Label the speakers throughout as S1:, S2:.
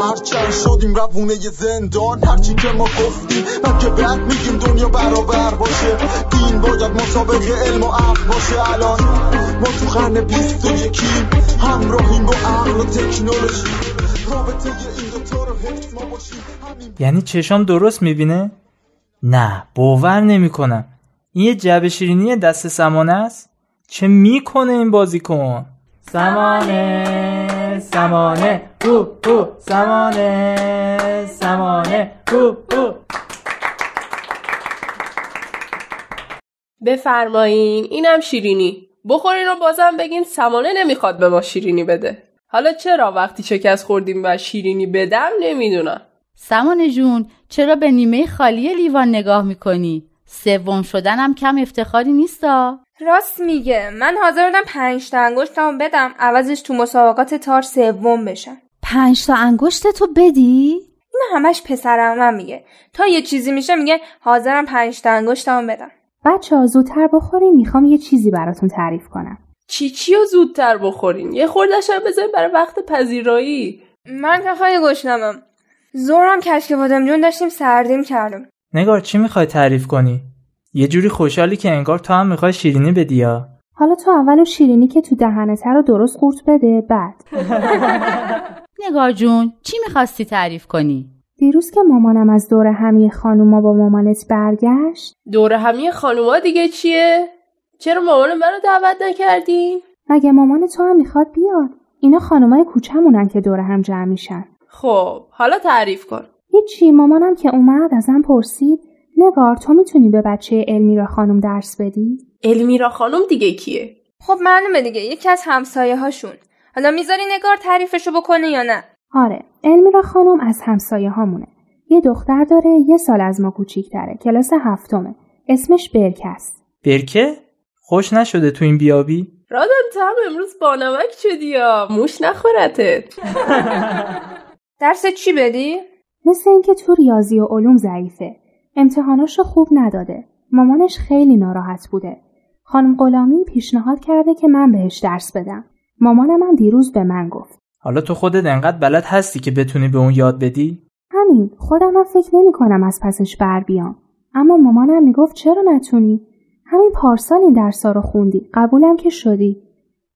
S1: هرچند شدیم روونه زندان هرچی که ما گفتیم من که بعد میگیم دنیا برابر باشه دین باید مسابق علم و عقل باشه الان ما تو قرن بیست و یکیم همراهیم با عقل و تکنولوژی رابطه این دوتا رو حفظ ما باشیم
S2: یعنی چشام درست می‌بینه؟ نه باور نمی‌کنم این یه جعبه شیرینی دست سمانه است؟ چه می‌کنه این بازیکن؟ سمانه سمانه. او او. سمانه سمانه. او او.
S3: بفرمایین اینم شیرینی. بخورین و بازم بگین سمانه نمی‌خواد به ما شیرینی بده. حالا چرا وقتی شکست خوردیم و شیرینی بدم نمی‌دونم.
S4: سمانه جون چرا به نیمه خالی لیوان نگاه می‌کنی؟ سوم شدنم کم افتخاری نیستا؟
S5: راست میگه. من حاضر بودم پنج تا انگشتمو بدم. عوضش تو مسابقات تار سوم بشم.
S6: پنج تا انگشت تو بدی؟
S5: این همش پسرم من میگه. تا یه چیزی میشه میگه حاضرم پنج تا انگشتمو بدم.
S7: بچه ها زودتر بخورین. می‌خوام یه چیزی براتون تعریف کنم.
S3: چی چی رو زودتر بخورین؟ یه خوردش هم بذارین برای وقت پذیرایی.
S5: من که خیلی گشنمم. زورم کشک بادم جون داشتیم سردیم کردم.
S2: نگار چی می‌خوای تعریف کنی؟ یه جوری خوشحالی که انگار تو هم می‌خوای شیرینی بدی یا
S7: حالا تو اول شیرینی که تو دهنته رو درست قورت بده بعد
S4: نگار جون چی می‌خواستی تعریف کنی؟
S7: دیروز که مامانم از دور همی خانوما با مامانت برگشت
S3: دور همی خانوما دیگه چیه؟ چرا مامان منو دعوت نکردین؟
S7: مگه مامان تو هم می‌خواد بیاد اینا خانمای کوچمونن که دور هم جمع میشن
S3: خب حالا تعریف کن
S7: هیچی مامانم که اومد ازم پرسید نگار تو می‌تونی به بچه المیرا خانم درس بدی؟
S3: المیرا خانم دیگه کیه؟
S5: خب معلومه دیگه یکی از همسایه هاشون حالا می‌ذاری نگار تعریفشو بکنه یا نه؟
S7: آره المیرا خانم از همسایه هامونه یه دختر داره یه سال از ما کوچیکتره کلاس هفتمه اسمش برکه است
S2: برکه؟ خوش نشده تو این بیابی؟
S3: رادن تو هم امروز بانمک شدی یا موش نخورتت
S5: درس چی بدی؟
S7: مثل اینکه تو ریاضی و علوم ضعیفه. امتحاناشو خوب نداده. مامانش خیلی ناراحت بوده. خانم غلامی پیشنهاد کرده که من بهش درس بدم. مامانم هم دیروز به من گفت.
S2: حالا تو خودت انقدر بلد هستی که بتونی به اون یاد بدی؟
S7: همین. خودم هم فکر نمی کنم از پسش بر بیام. اما مامانم می‌گفت چرا نتونی؟ همین پارسال این درسا رو خوندی. قبولم که شدی.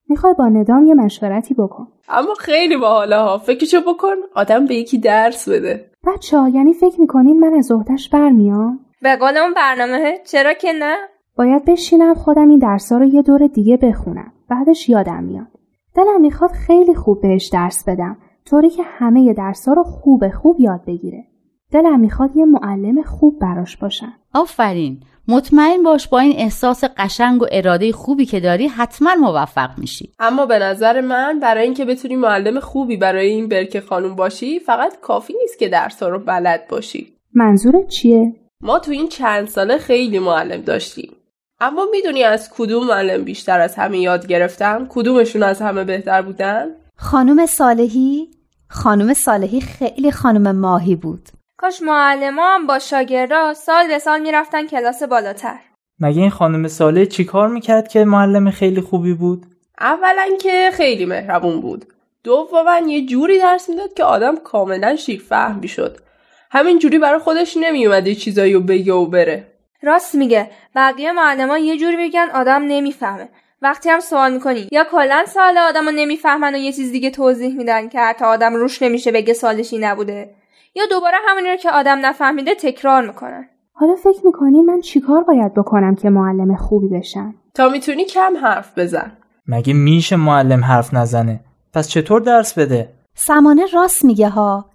S7: می‌خوای با ندام یه مشورتی بکن.
S3: اما خیلی باحاله ها. فکرشو بکن. آدم به یکی درس بده.
S7: بچه ها یعنی فکر می‌کنین من از عهدهش برمیام؟
S5: به قول اون برنامه چرا که نه؟
S7: باید بشینم خودم این درسا رو یه دور دیگه بخونم. بعدش یادم میاد. دلم می‌خواد خیلی خوب بهش درس بدم. طوری که همه درسا رو خوب خوب یاد بگیره. دلم می‌خواد یه معلم خوب براش باشم.
S4: آفرین. مطمئن باش با این احساس قشنگ و اراده خوبی که داری حتما موفق میشی.
S3: اما به نظر من برای اینکه بتونی معلم خوبی برای این برکه خانوم باشی فقط کافی نیست که درس رو بلد باشی.
S7: منظورت چیه؟
S3: ما تو این چند ساله خیلی معلم داشتیم. اما می‌دونی از کدوم معلم بیشتر از همه یاد گرفتم؟ کدومشون از همه بهتر بودن؟
S6: خانم صالحی؟ خانم صالحی خیلی خانم ماهی بود.
S5: کاش معلما هم با شاگردا سال به سال می‌رفتن کلاس بالاتر.
S2: مگه این خانم ساله چیکار می‌کرد که معلم خیلی خوبی بود؟
S3: اولا که خیلی مهربون بود. دوما یه جوری درس می‌داد که آدم کاملا شیر فهم می‌شد. همین جوری برای خودش نمیومد یه چیزایی رو بگه و بره.
S5: راست میگه. بقیه معلمان یه جوری بگن آدم نمی‌فهمه. وقتی هم سوال می‌کنی یا کلا سوال آدم رو نمی‌فهمن و یه چیز دیگه توضیح میدن که حتی آدم روش نمیشه بگه سالشی نبوده؟ یا دوباره همونی رو که آدم نفهمیده تکرار می‌کنن.
S7: حالا فکر می‌کنی من چیکار باید بکنم که معلم خوبی بشم؟
S3: تا می‌تونی کم حرف بزن.
S2: مگه میشه معلم حرف نزنه؟ پس چطور درس بده؟
S6: سمانه راست میگه ها.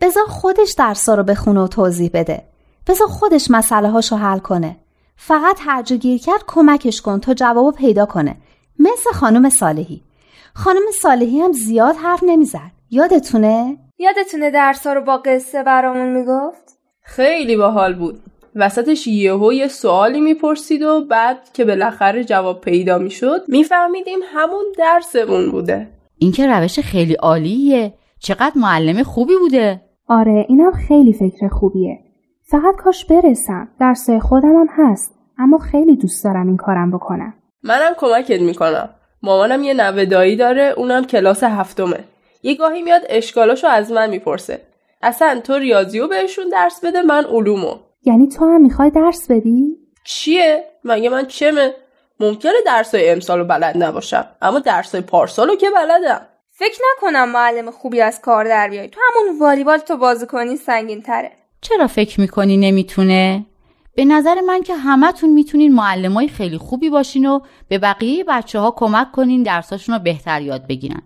S6: بذار خودش درسا رو بخونه و توضیح بده. بذار خودش مسئله هاشو حل کنه. فقط هرج گیر کرد کمکش کن تا جوابو پیدا کنه. مثل خانم صالحی. خانم صالحی هم زیاد حرف نمی‌زد. یادتونه؟
S5: یادتونه درسا رو با قصه برامون می‌گفت؟
S3: خیلی باحال بود. وسطش یهو یه سوالی می‌پرسید و بعد که بالاخره جواب پیدا می‌شد میفهمیدیم همون درسمون بوده.
S4: این که روش خیلی عالیه. چقدر معلم خوبی بوده.
S7: آره اینم خیلی فکر خوبیه. فقط کاش برسم. درسای خودم هم هست. اما خیلی دوست دارم این کارم بکنم.
S3: منم کمکت می‌کنم. مامانم یه نوه دایی داره اونم کلاس هفتمه. یه گاهی میاد اشکالاشو از من می‌پرسه. اصلا تو ریاضیو بهشون درس بده من علومو.
S7: یعنی تو هم می‌خوای درس بدی؟
S3: چیه؟ مگه من چمه؟ ممکنه درسای امسالو بلد نباشم اما درسای پارسالو که بلدم.
S5: فکر نکنم معلم خوبی از کار در بیای. تو همون والیبال تو بازی کنی سنگین تره
S4: چرا فکر می‌کنی نمی‌تونه؟ به نظر من که همتون می‌تونین معلمای خیلی خوبی باشین و به بقیه بچه ها کمک کنین درساشون رو بهتر یاد بگیرن.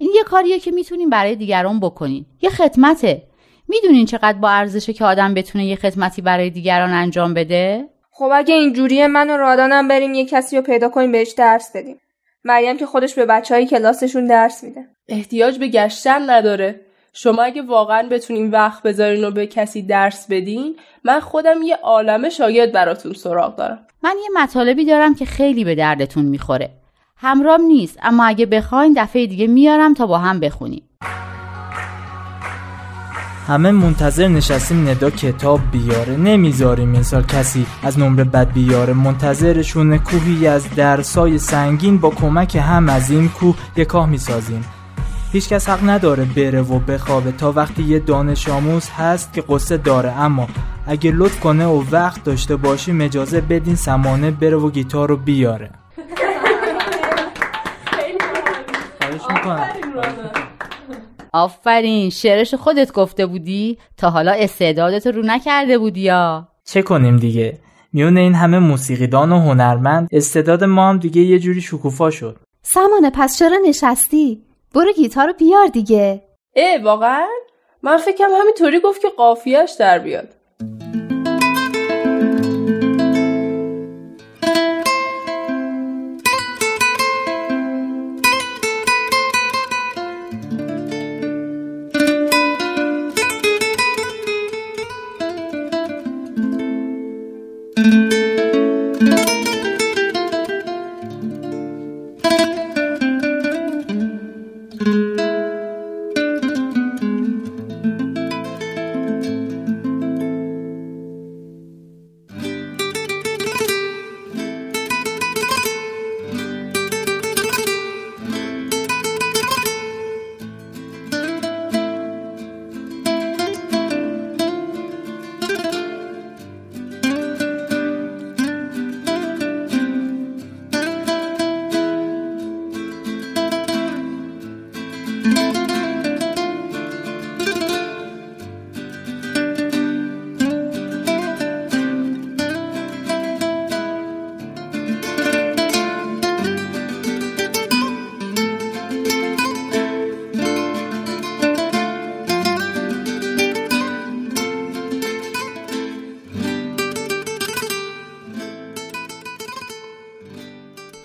S4: این یه کاریه که می‌تونین برای دیگران بکنین. یه خدمته. می‌دونین چقدر با ارزشه که آدم بتونه یه خدمتی برای دیگران انجام بده؟
S5: خب اگه اینجوریه من و رادانم بریم یه کسی رو پیدا کنیم بهش درس بدیم. مریم که خودش به بچه های کلاسشون درس میده.
S3: احتیاج به گشتن نداره. شما اگه واقعا بتونین وقت بذارین و به کسی درس بدین من خودم یه عالمه شاگرد براتون سراغ دارم
S4: من یه مطالبی دارم که خیلی به دردتون می‌خوره همرام نیست اما اگه بخواین دفعه دیگه میارم تا با هم بخونیم.
S2: همه منتظر نشستیم ندا کتاب بیاره. نمی‌ذاریم این سال کسی از نمره بد بیاره. منتظرشون کوهی از درسای سنگین با کمک هم از این کوه یکاه می‌سازیم. هیچکس حق نداره بره و بخوابه. تا وقتی یه دانش آموز هست که قصه داره. اما اگه لطف کنه و وقت داشته باشی مجازه بدین سمانه بره و گیتار رو بیاره.
S4: آفرین شعرش خودت گفته بودی؟ تا حالا استعدادت رو نکرده بودی یا؟
S2: چه کنیم دیگه؟ میون این همه موسیقیدان و هنرمند استعداد ما هم دیگه یه جوری شکوفا شد.
S6: سمانه پس چرا نشستی؟ برو گیتار رو بیار دیگه.
S3: اه واقعا؟ من فکرم همینطوری گفت که قافیهش در بیاد.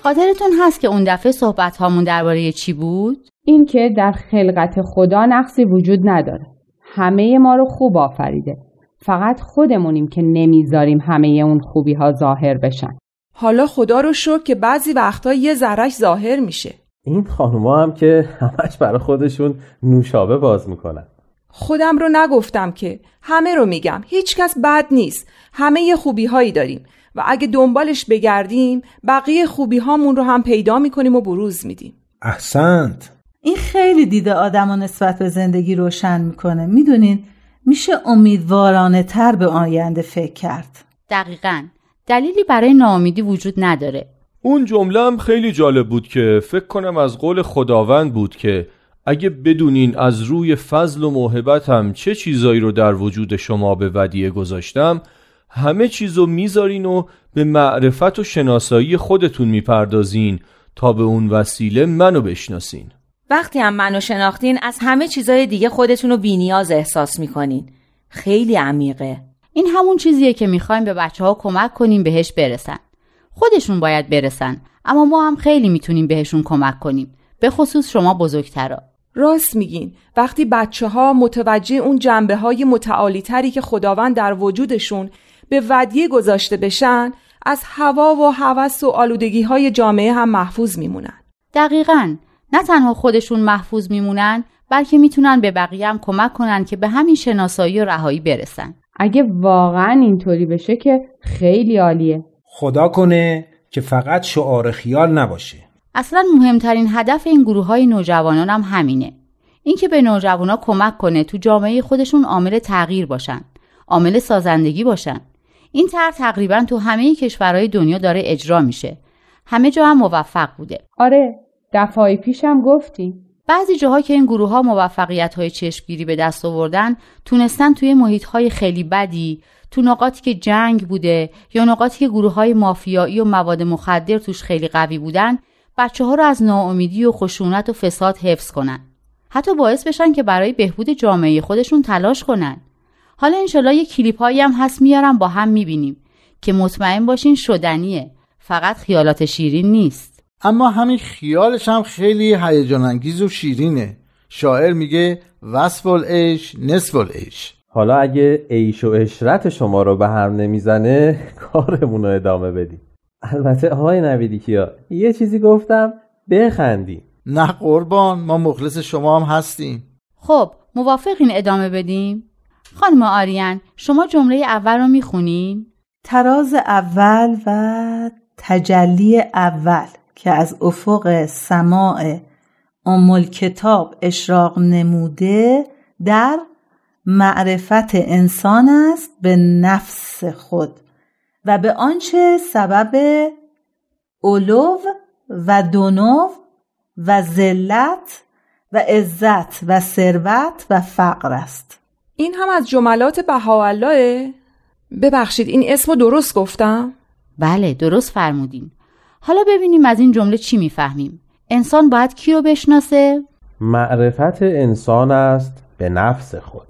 S4: خاطرتون هست که اون دفعه صحبت هامون درباره چی بود؟
S8: اینکه در خلقت خدا نقصی وجود نداره. همه ما رو خوب آفریده. فقط خودمونیم که نمی‌ذاریم همه اون خوبی ها ظاهر بشن.
S9: حالا خدا رو شکر که بعضی وقتا یه ذرش ظاهر میشه.
S10: این خانوما هم که همش برای خودشون نوشابه باز می‌کنن.
S9: خودم رو نگفتم که همه رو میگم هیچکس بد نیست همه خوبی هایی داریم و اگه دنبالش بگردیم بقیه خوبی هامون رو هم پیدا می‌کنیم و بروز میدیم.
S11: احسنت.
S12: این خیلی دیده آدم و نسبت به زندگی روشن می‌کنه. می‌دونین میشه امیدوارانه تر به آینده فکر کرد.
S4: دقیقا. دلیلی برای ناامیدی وجود نداره.
S13: اون جمله هم خیلی جالب بود که فکر کنم از قول خداوند بود که اگه بدونین از روی فضل و موهبتم چه چیزایی رو در وجود شما به ودیعه گذاشتم همه چیزو می‌ذارین و به معرفت و شناسایی خودتون می‌پردازین تا به اون وسیله منو بشناسین.
S14: وقتی هم منو شناختین از همه چیزای دیگه خودتون رو بینیاز احساس می‌کنین. خیلی عمیقه.
S4: این همون چیزیه که می‌خوایم به بچه ها کمک کنیم بهش برسن. خودشون باید برسن اما ما هم خیلی می‌تونیم بهشون کمک کنیم. به خصوص شما بزرگترا.
S9: راست میگین. وقتی بچه ها متوجه اون جنبه های متعالی تری که خداوند در وجودشون به ودیه گذاشته بشن از هوا و هوس و آلودگی های جامعه هم محفوظ میمونن.
S4: دقیقا. نه تنها خودشون محفوظ میمونن بلکه می‌تونن به بقیه هم کمک کنن که به همین شناسایی و رهایی برسن.
S8: اگه واقعا اینطوری بشه که خیلی عالیه.
S11: خدا کنه که فقط شعار خیال نباشه.
S4: اصلا مهمترین هدف این گروه های نوجوانان هم همینه. اینکه به نوجوانا کمک کنه تو جامعه خودشون عامل تغییر باشن عامل سازندگی باشن. این طرح تقریبا تو همه کشورهای دنیا داره اجرا میشه. همه جا هم موفق بوده.
S8: آره دفعه پیشم گفتی.
S4: بعضی جاها که این گروه ها موفقیت های چشمگیری به دست آوردن تونستن توی محیط های خیلی بدی تو نقاطی که جنگ بوده یا نقاطی که گروه های مافیایی و مواد مخدر توش خیلی قوی بودن بچه ها رو از ناامیدی و خشونت و فساد حفظ کنن. حتی باعث بشن که برای بهبود جامعه خودشون تلاش کنن. حالا انشالله یه کلیپ هایی هم هست میارم با هم می‌بینیم. که مطمئن باشین شدنیه. فقط خیالات شیرین نیست.
S15: اما همین خیالش هم خیلی هیجان انگیز و شیرینه. شاعر میگه وصف العیش نصف العیش.
S10: حالا اگه عیش و اشرت شما رو به هم نمی‌زنه کارمون رو ادامه بدیم. البته آقای نویدی کیا یه چیزی گفتم بخندی
S15: نه قربان ما مخلص شما هم هستیم.
S4: خب موافقین ادامه بدیم؟ خانم آریان شما جمله اول رو می‌خونین؟
S12: تراز اول و تجلی اول که از افق سماع ام کتاب اشراق نموده در معرفت انسان است به نفس خود و به آنچه سبب علو و دنو و ذلت و عزت و ثروت و فقر است.
S9: این هم از جملات بهاءالله. ببخشید این اسمو درست گفتم؟
S4: بله درست فرمودین. حالا ببینیم از این جمله چی می‌فهمیم. انسان باید کی رو بشناسه؟
S10: معرفت انسان است به نفس خود.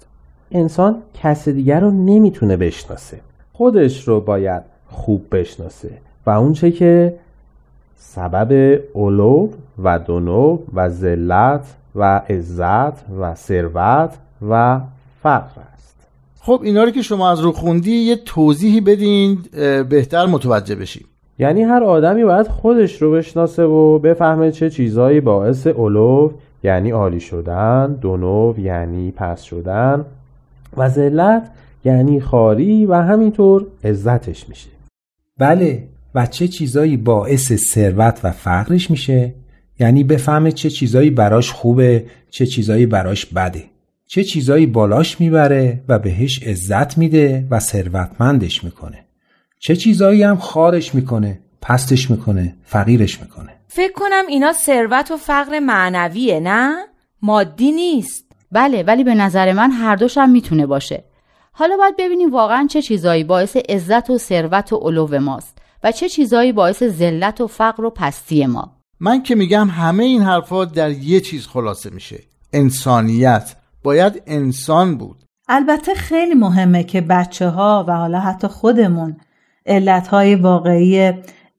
S10: انسان کس دیگر رو نمی‌تونه بشناسه. خودش رو باید خوب بشناسه. و اونچه که سبب علو و دنو و ذلت و عزت و ثروت و فقر است
S15: خب اینا رو که شما از رو خوندی یه توضیحی بدین بهتر متوجه بشیم.
S10: یعنی هر آدمی باید خودش رو بشناسه و بفهمه چه چیزایی باعث علو یعنی عالی شدن دونو یعنی پس شدن و ذلت یعنی خاری و همینطور عزتش میشه.
S11: بله و چه چیزایی باعث ثروت و فقرش میشه؟ یعنی بفهمه چه چیزایی براش خوبه چه چیزایی براش بده. چه چیزایی بالاش می‌بره و بهش عزت میده و ثروتمندش می‌کنه. چه چیزایی هم خارش می‌کنه پستش می‌کنه فقیرش می‌کنه.
S14: فکر کنم اینا ثروت و فقر معنویه نه؟ مادی نیست.
S4: بله ولی به نظر من هر دوش هم می‌تونه باشه. حالا باید ببینیم واقعا چه چیزایی باعث عزت و ثروت و علو ماست و چه چیزایی باعث ذلت و فقر و پستی ما.
S15: من که میگم همه این حرفات در یه چیز خلاصه میشه. انسانیت. باید انسان بود.
S12: البته خیلی مهمه که بچه ها و حالا حتی خودمون علت های واقعی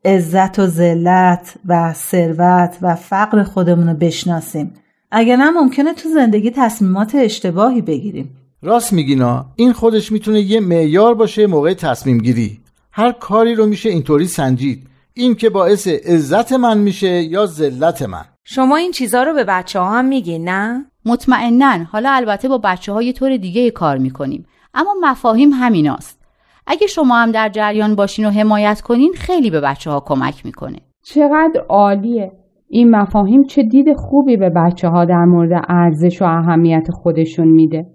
S12: عزت و ذلت و ثروت و فقر خودمون رو بشناسیم. اگر نه ممکنه تو زندگی تصمیمات اشتباهی بگیریم.
S15: راست میگینا این خودش می‌تونه یه معیار باشه موقع تصمیم گیری. هر کاری رو میشه اینطوری سنجید. این که باعث عزت من میشه یا ذلت من.
S14: شما این چیزها رو به بچه ها هم میگین نه؟
S4: مطمئنا حالا البته با بچه ها یه طور دیگه کار می‌کنیم. اما مفاهیم همیناست. اگه شما هم در جریان باشین و حمایت کنین خیلی به بچه ها کمک می‌کنه.
S8: چقدر عالیه. این مفاهیم چه دید خوبی به بچه ها در مورد ارزش و اهمیت خودشون میده.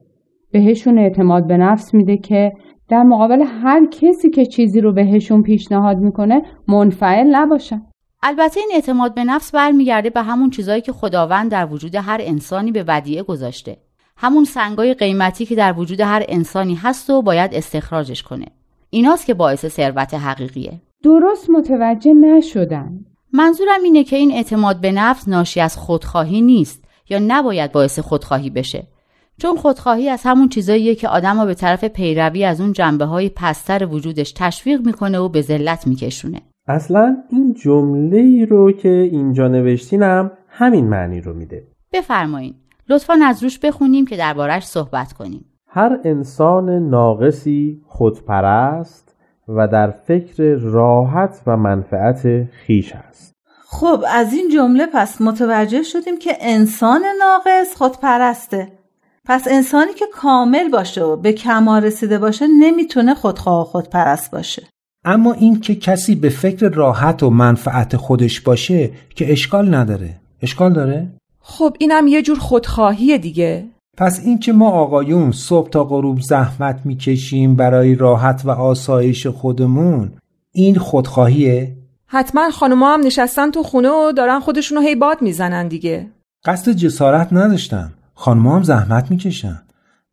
S8: بهشون اعتماد به نفس میده که در مقابل هر کسی که چیزی رو بهشون پیشنهاد می‌کنه منفعل نباشن.
S4: البته این اعتماد به نفس برمیگرده به همون چیزایی که خداوند در وجود هر انسانی به ودیعه گذاشته. همون سنگای قیمتی که در وجود هر انسانی هست و باید استخراجش کنه. ایناست که باعث ثروت حقیقیه.
S8: درست متوجه نشدن
S4: منظورم اینه که این اعتماد به نفس ناشی از خودخواهی نیست یا نباید باعث خودخواهی بشه. چون خودخواهی از همون چیزاییه که آدم رو به طرف پیروی از اون جنبه های پستر وجودش تشویق می‌کنه و به ذلت میکشونه.
S10: اصلا این جمله ای رو که اینجا نوشتینم همین معنی رو میده.
S4: بفرمایین. لطفا از روش بخونیم که دربارش صحبت کنیم.
S10: هر انسان ناقصی خودپرست و در فکر راحت و منفعت خیش است.
S12: خب از این جمله پس متوجه شدیم که انسان ناقص خودپرسته. پس انسانی که کامل باشه و به کمال رسیده باشه نمی‌تونه خودخواه و خودپرست باشه.
S11: اما این که کسی به فکر راحت و منفعت خودش باشه که اشکال نداره. اشکال داره؟
S9: خب اینم یه جور خودخواهی دیگه.
S11: پس این که ما آقایون صبح تا غروب زحمت می‌کشیم برای راحت و آسایش خودمون این خودخواهیه؟
S9: حتما خانوما هم نشستن تو خونه و دارن خودشونو هی باد می‌زنن دیگه.
S11: قصد جسارت نداشتم. خانوما هم زحمت می‌کشن.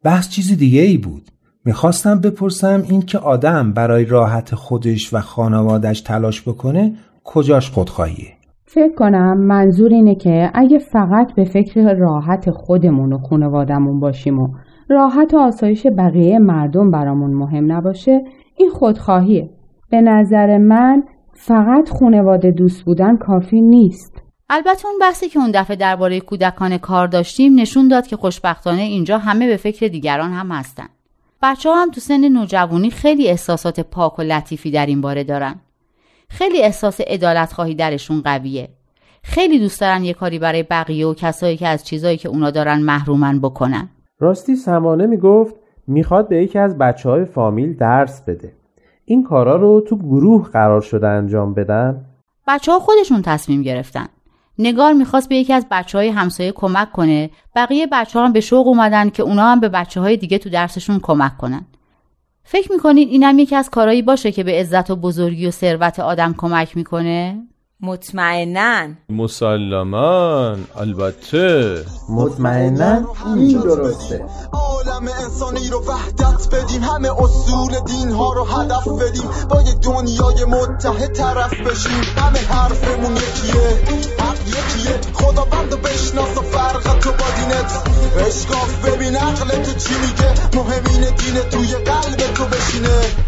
S11: بحث چیز دیگه ای بود. می‌خواستم بپرسم این که آدم برای راحت خودش و خانوادش تلاش بکنه کجاش خودخواهیه؟
S8: فکر کنم منظور اینه که اگه فقط به فکر راحت خودمون و خانوادمون باشیم و راحت و آسایش بقیه مردم برامون مهم نباشه این خودخواهیه. به نظر من فقط خانواده دوست بودن کافی نیست.
S4: البته اون بحثی که اون دفعه درباره کودکان کار داشتیم نشون داد که خوشبختانه اینجا همه به فکر دیگران هم هستن. بچه ها هم تو سن نوجوانی خیلی احساسات پاک و لطیفی در این باره دارن. خیلی احساس ادالت خواهی درشون قویه. خیلی دوست دارن یه کاری برای بقیه و کسایی که از چیزایی که اونا دارن محرومن بکنن.
S10: راستی سمانه می‌گفت می‌خواد به یکی از بچه های فامیل درس بده. این کارا رو تو گروه قرار شده انجام بدن؟
S4: بچه ها خودشون تصمیم گرفتن. نگار می‌خواست به یکی از بچه های همسایه کمک کنه بقیه بچه ها هم به شوق اومدن که اونا هم به بچه های دیگه تو درسشون کمک کنن فکر می‌کنین اینم یکی از کارهایی باشه که به عزت و بزرگی و ثروت آدم کمک می‌کنه؟
S14: مطمئنا.
S13: مسلما البته.
S10: مطمئنا این درسته.
S1: عالم انسانی رو وحدت بدیم همه اصول دین ها رو هدف بدیم. با یه دنیای متحد طرف بشیم. همه حرفمون یکیه حق یکیه. خدا بند و بشناس و فرق تو با دینت. اشکاف ببین عقل تو چی میگه. مهمین دین توی قلب تو بشینه.